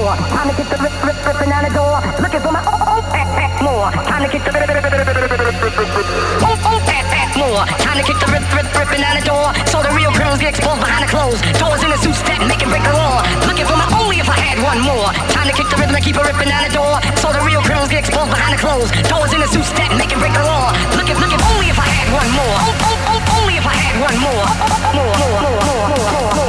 more. Time to get the rip, rip, ripping out the door. Looking for my oh, oh, fat, fat more. Time to get the rip, rip, rip, rip, rip, rip, rip, own, own fat, fat more. Time to kick the rip, rip, ripping down the door. So the real criminals get exposed behind the clothes. Doors in the suits that make it break the law. Looking for my only if I had one more. Time to kick the rhythm rip, keep a ripping down the door. So the real criminals get exposed behind the clothes. Doors in the suits that make it break the law. Looking, looking only if I had one more. Oh, oh, oh, only if I had one more. More, rip, rip, more, more. more.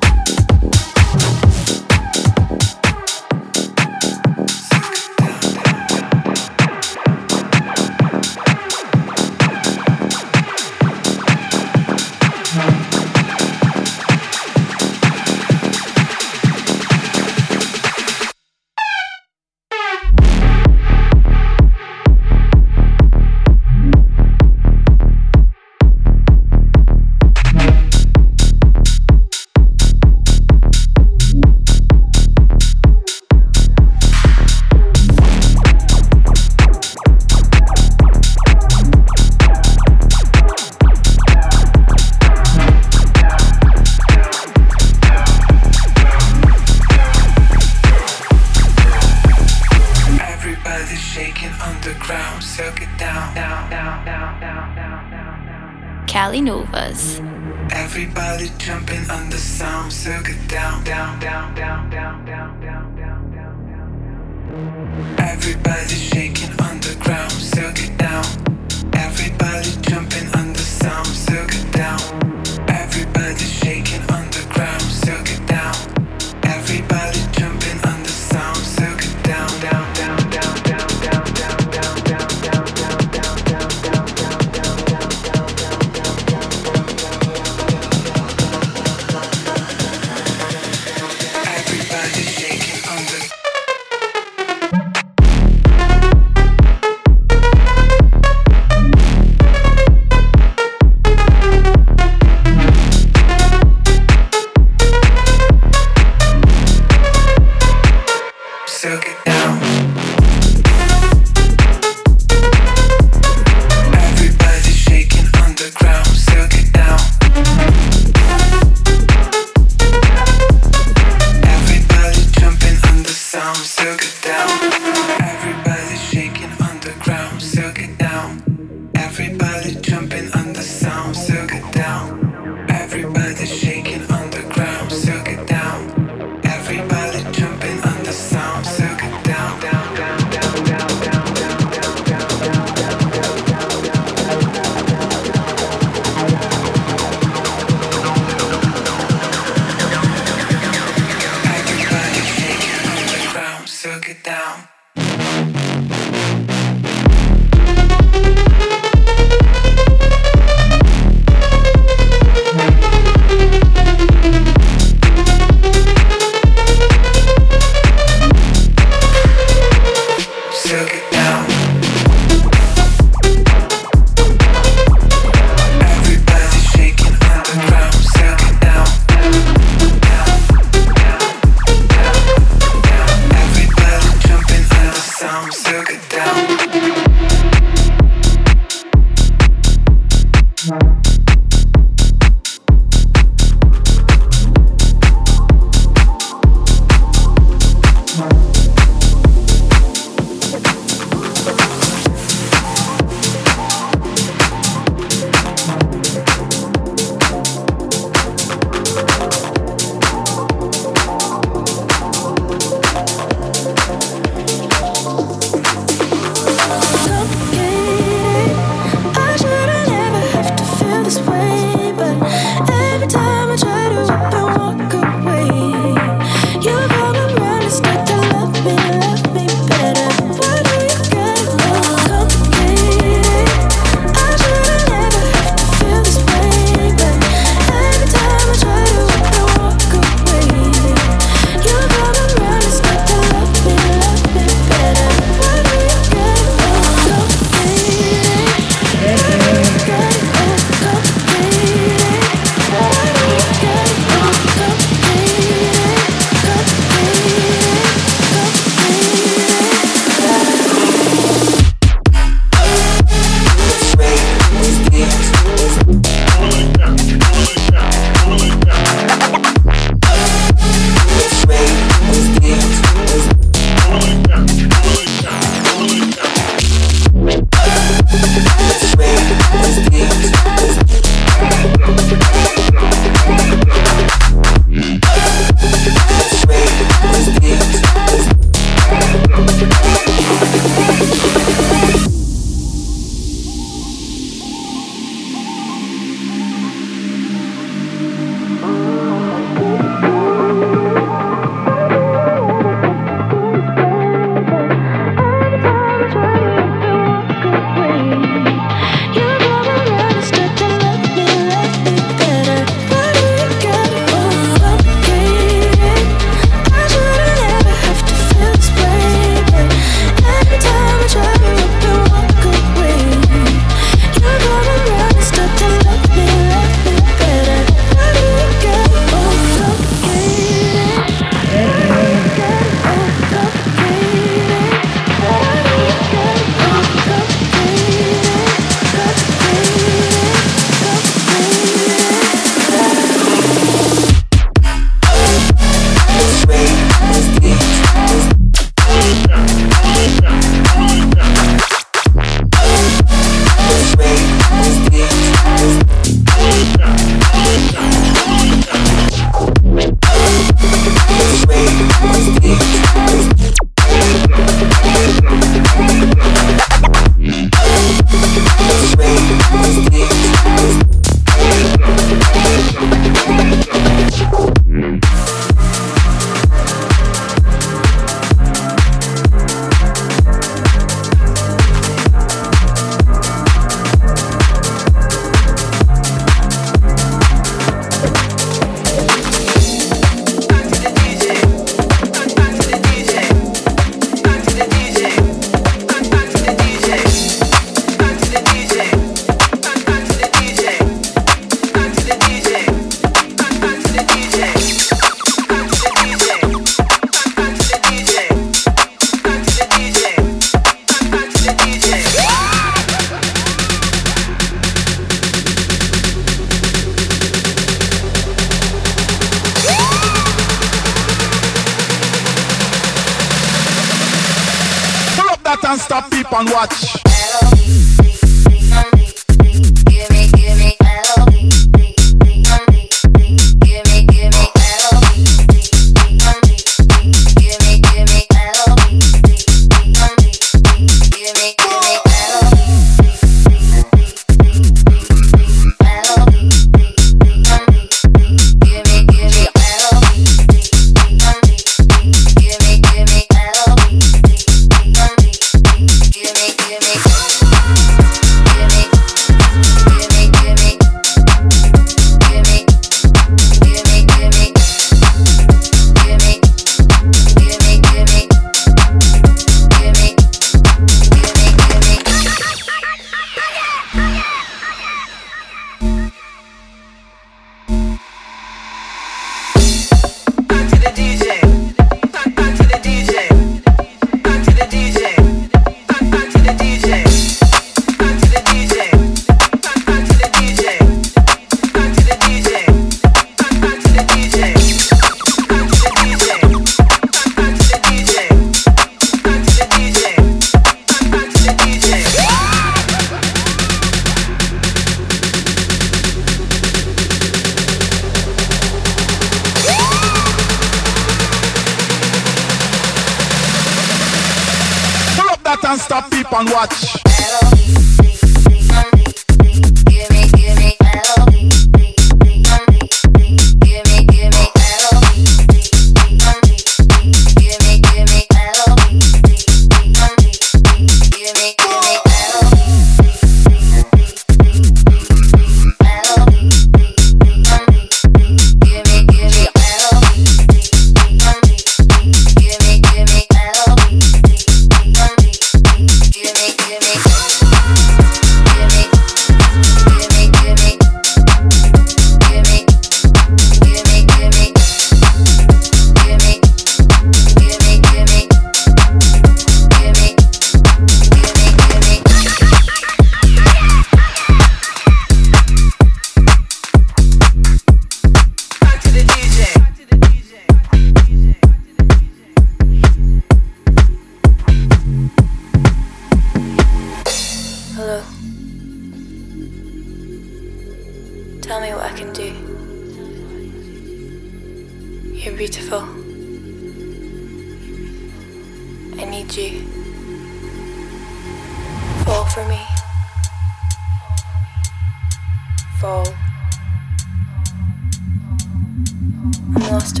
lost.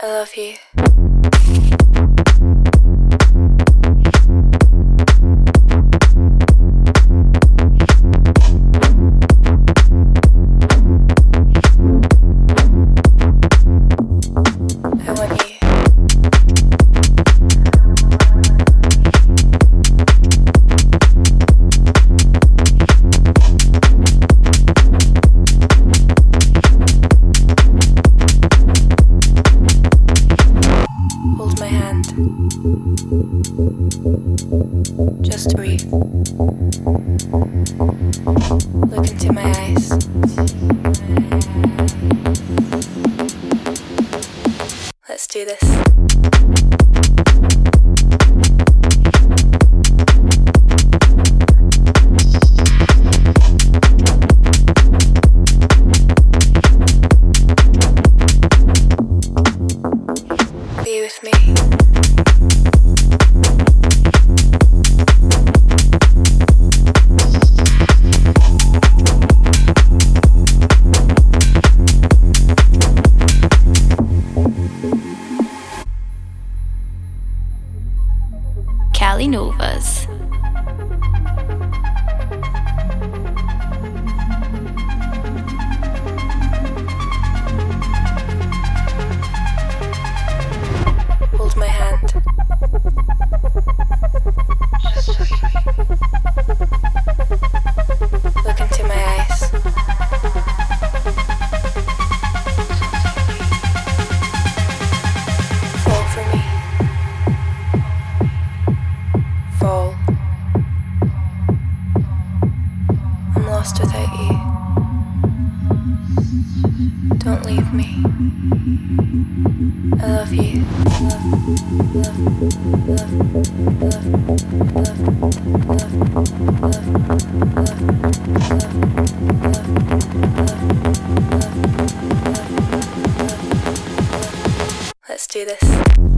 I love you. Don't leave me. I love you. Let's do this.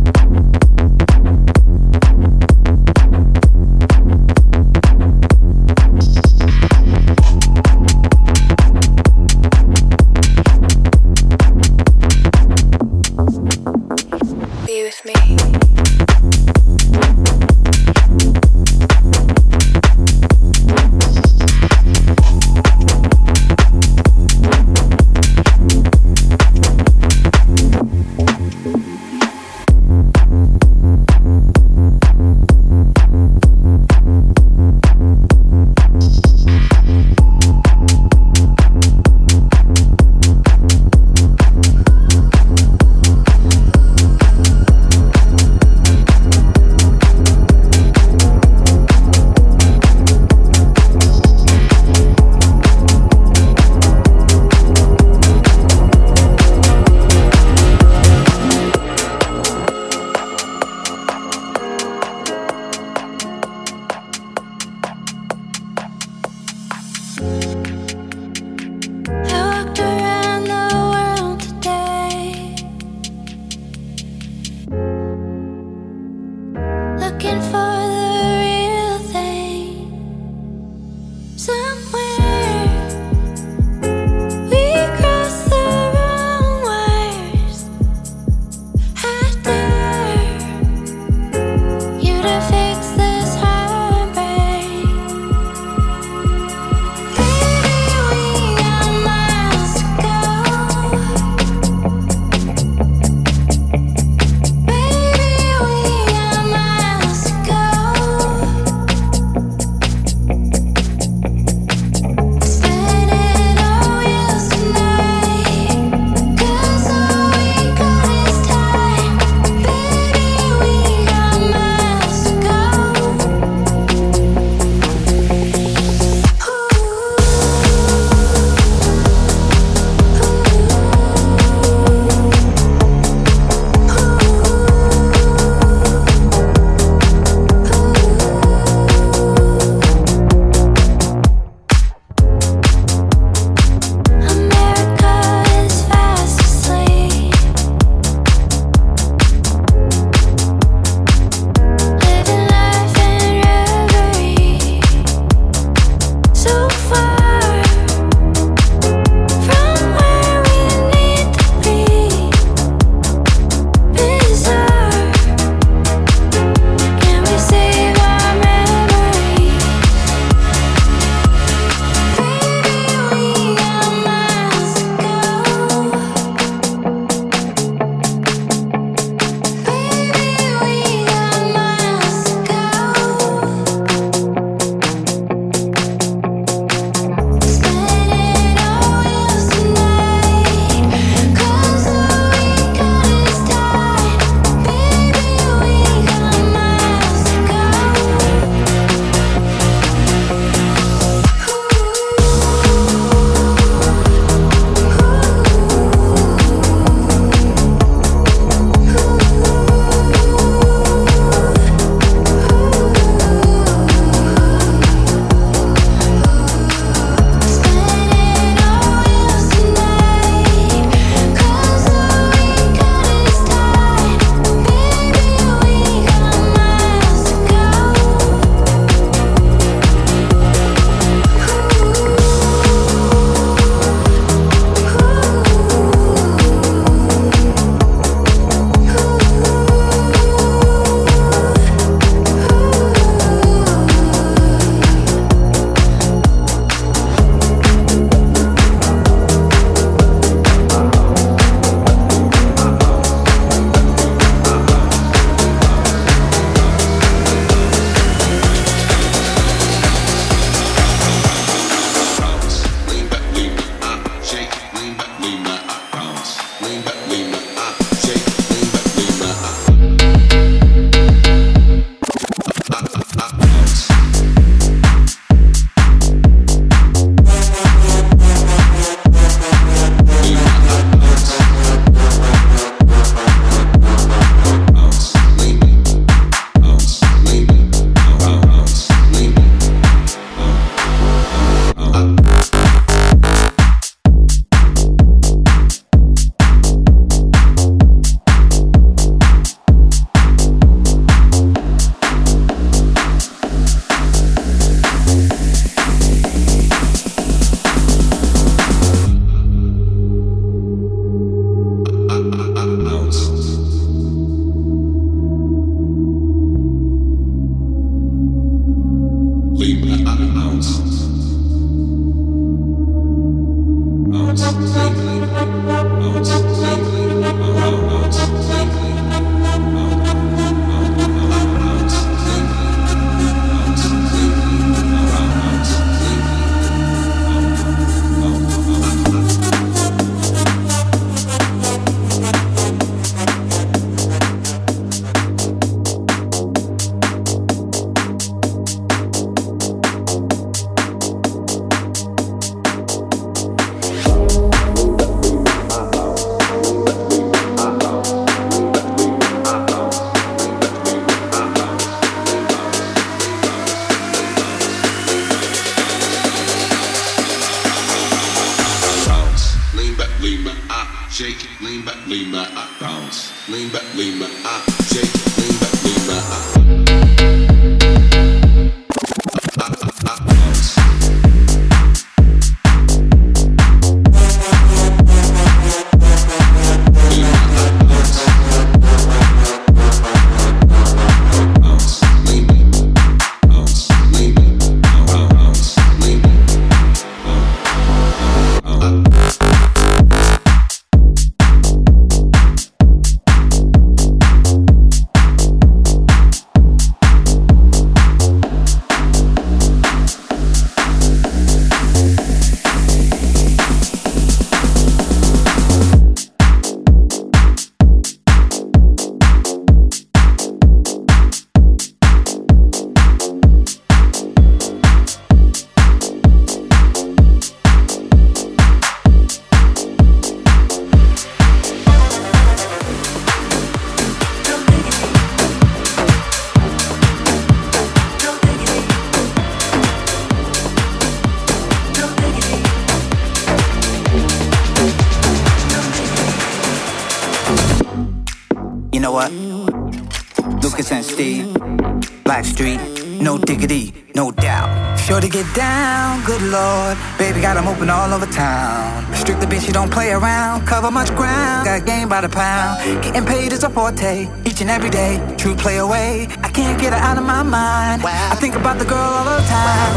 by the pound. Getting paid is a forte, each and every day. True play away, I can't get her out of my mind. I think about the girl all the time.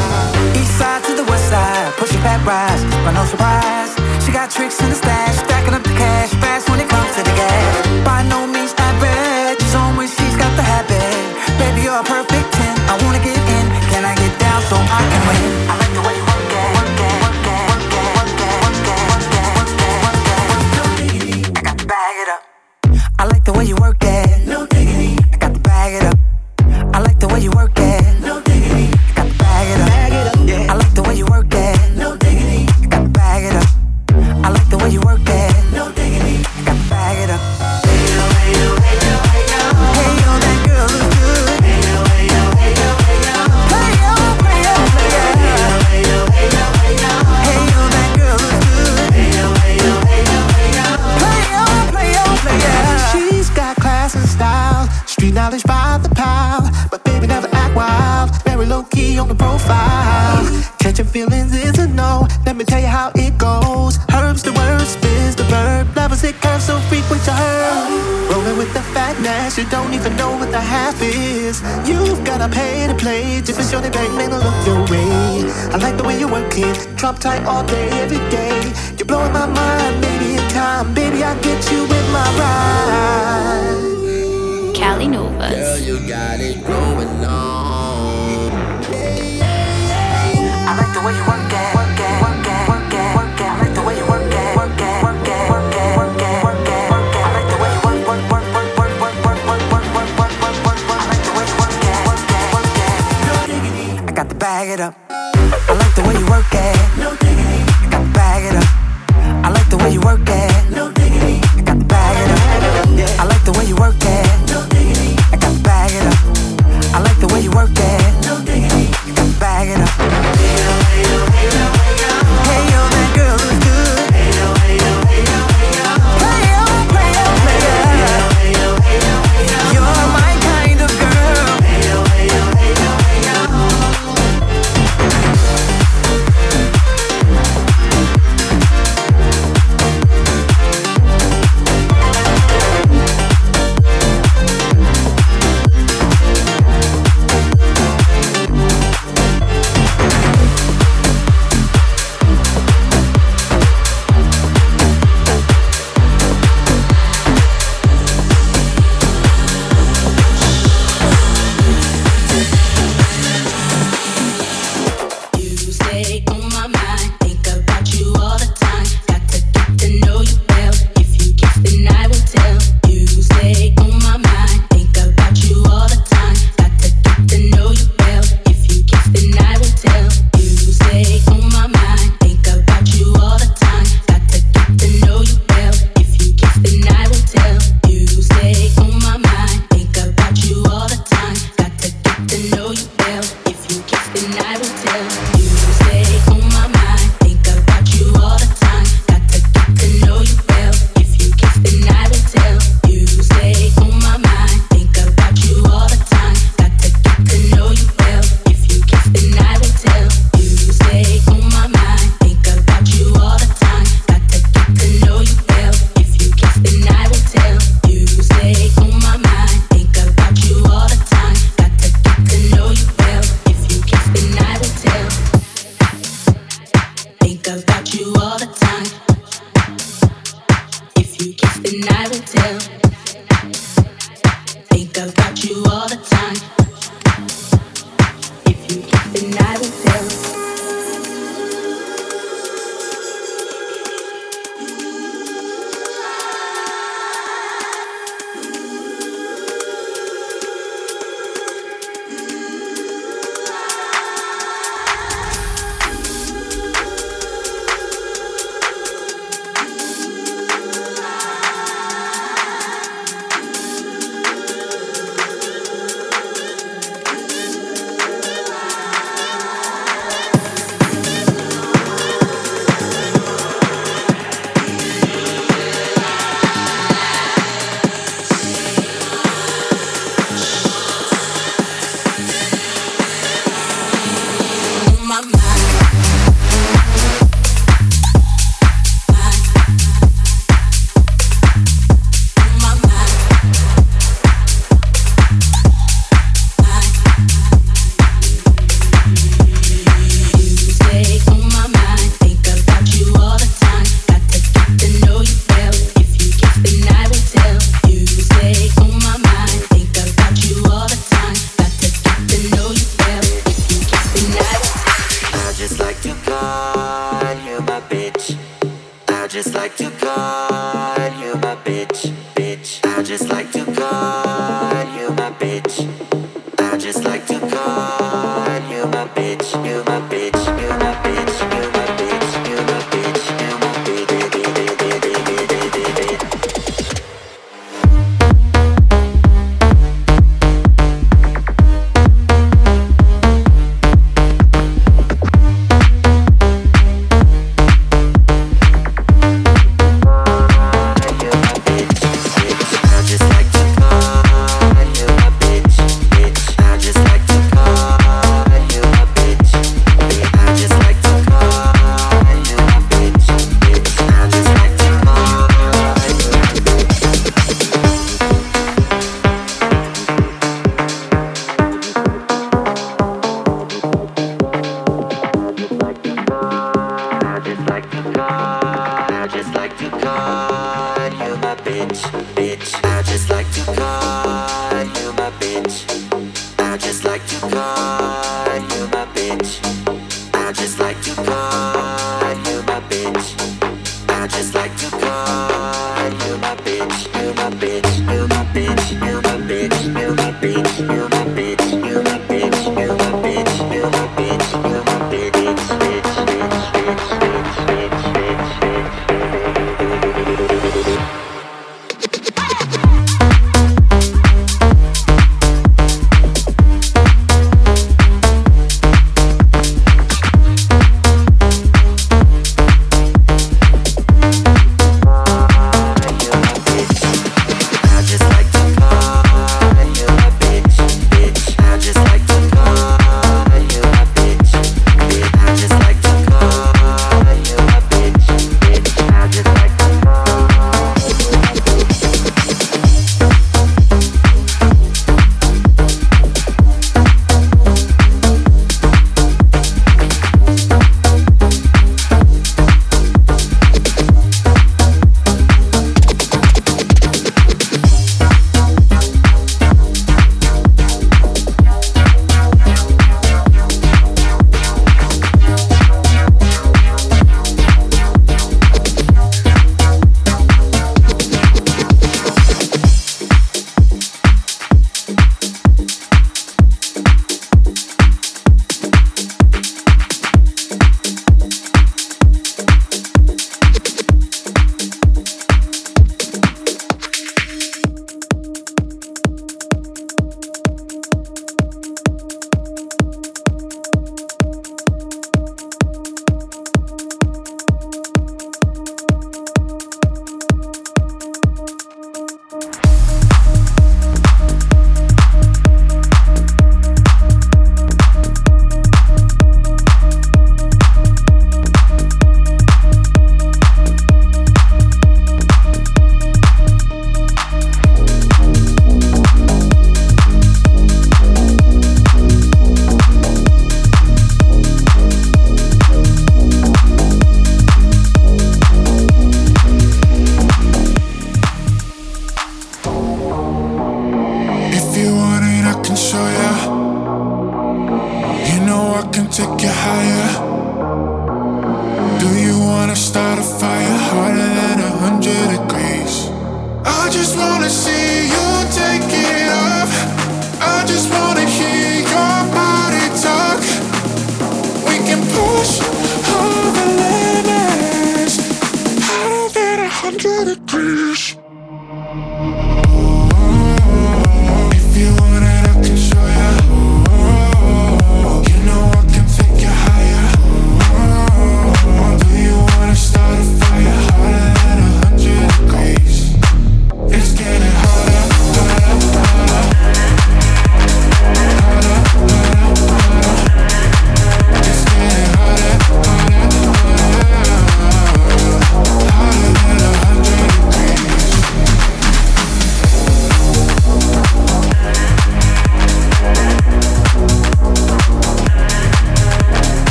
East side to the west side, push it back, rise, but no surprise. She got tricks in the stash, stacking up the cash, fast when it comes to the gas. uptight all day.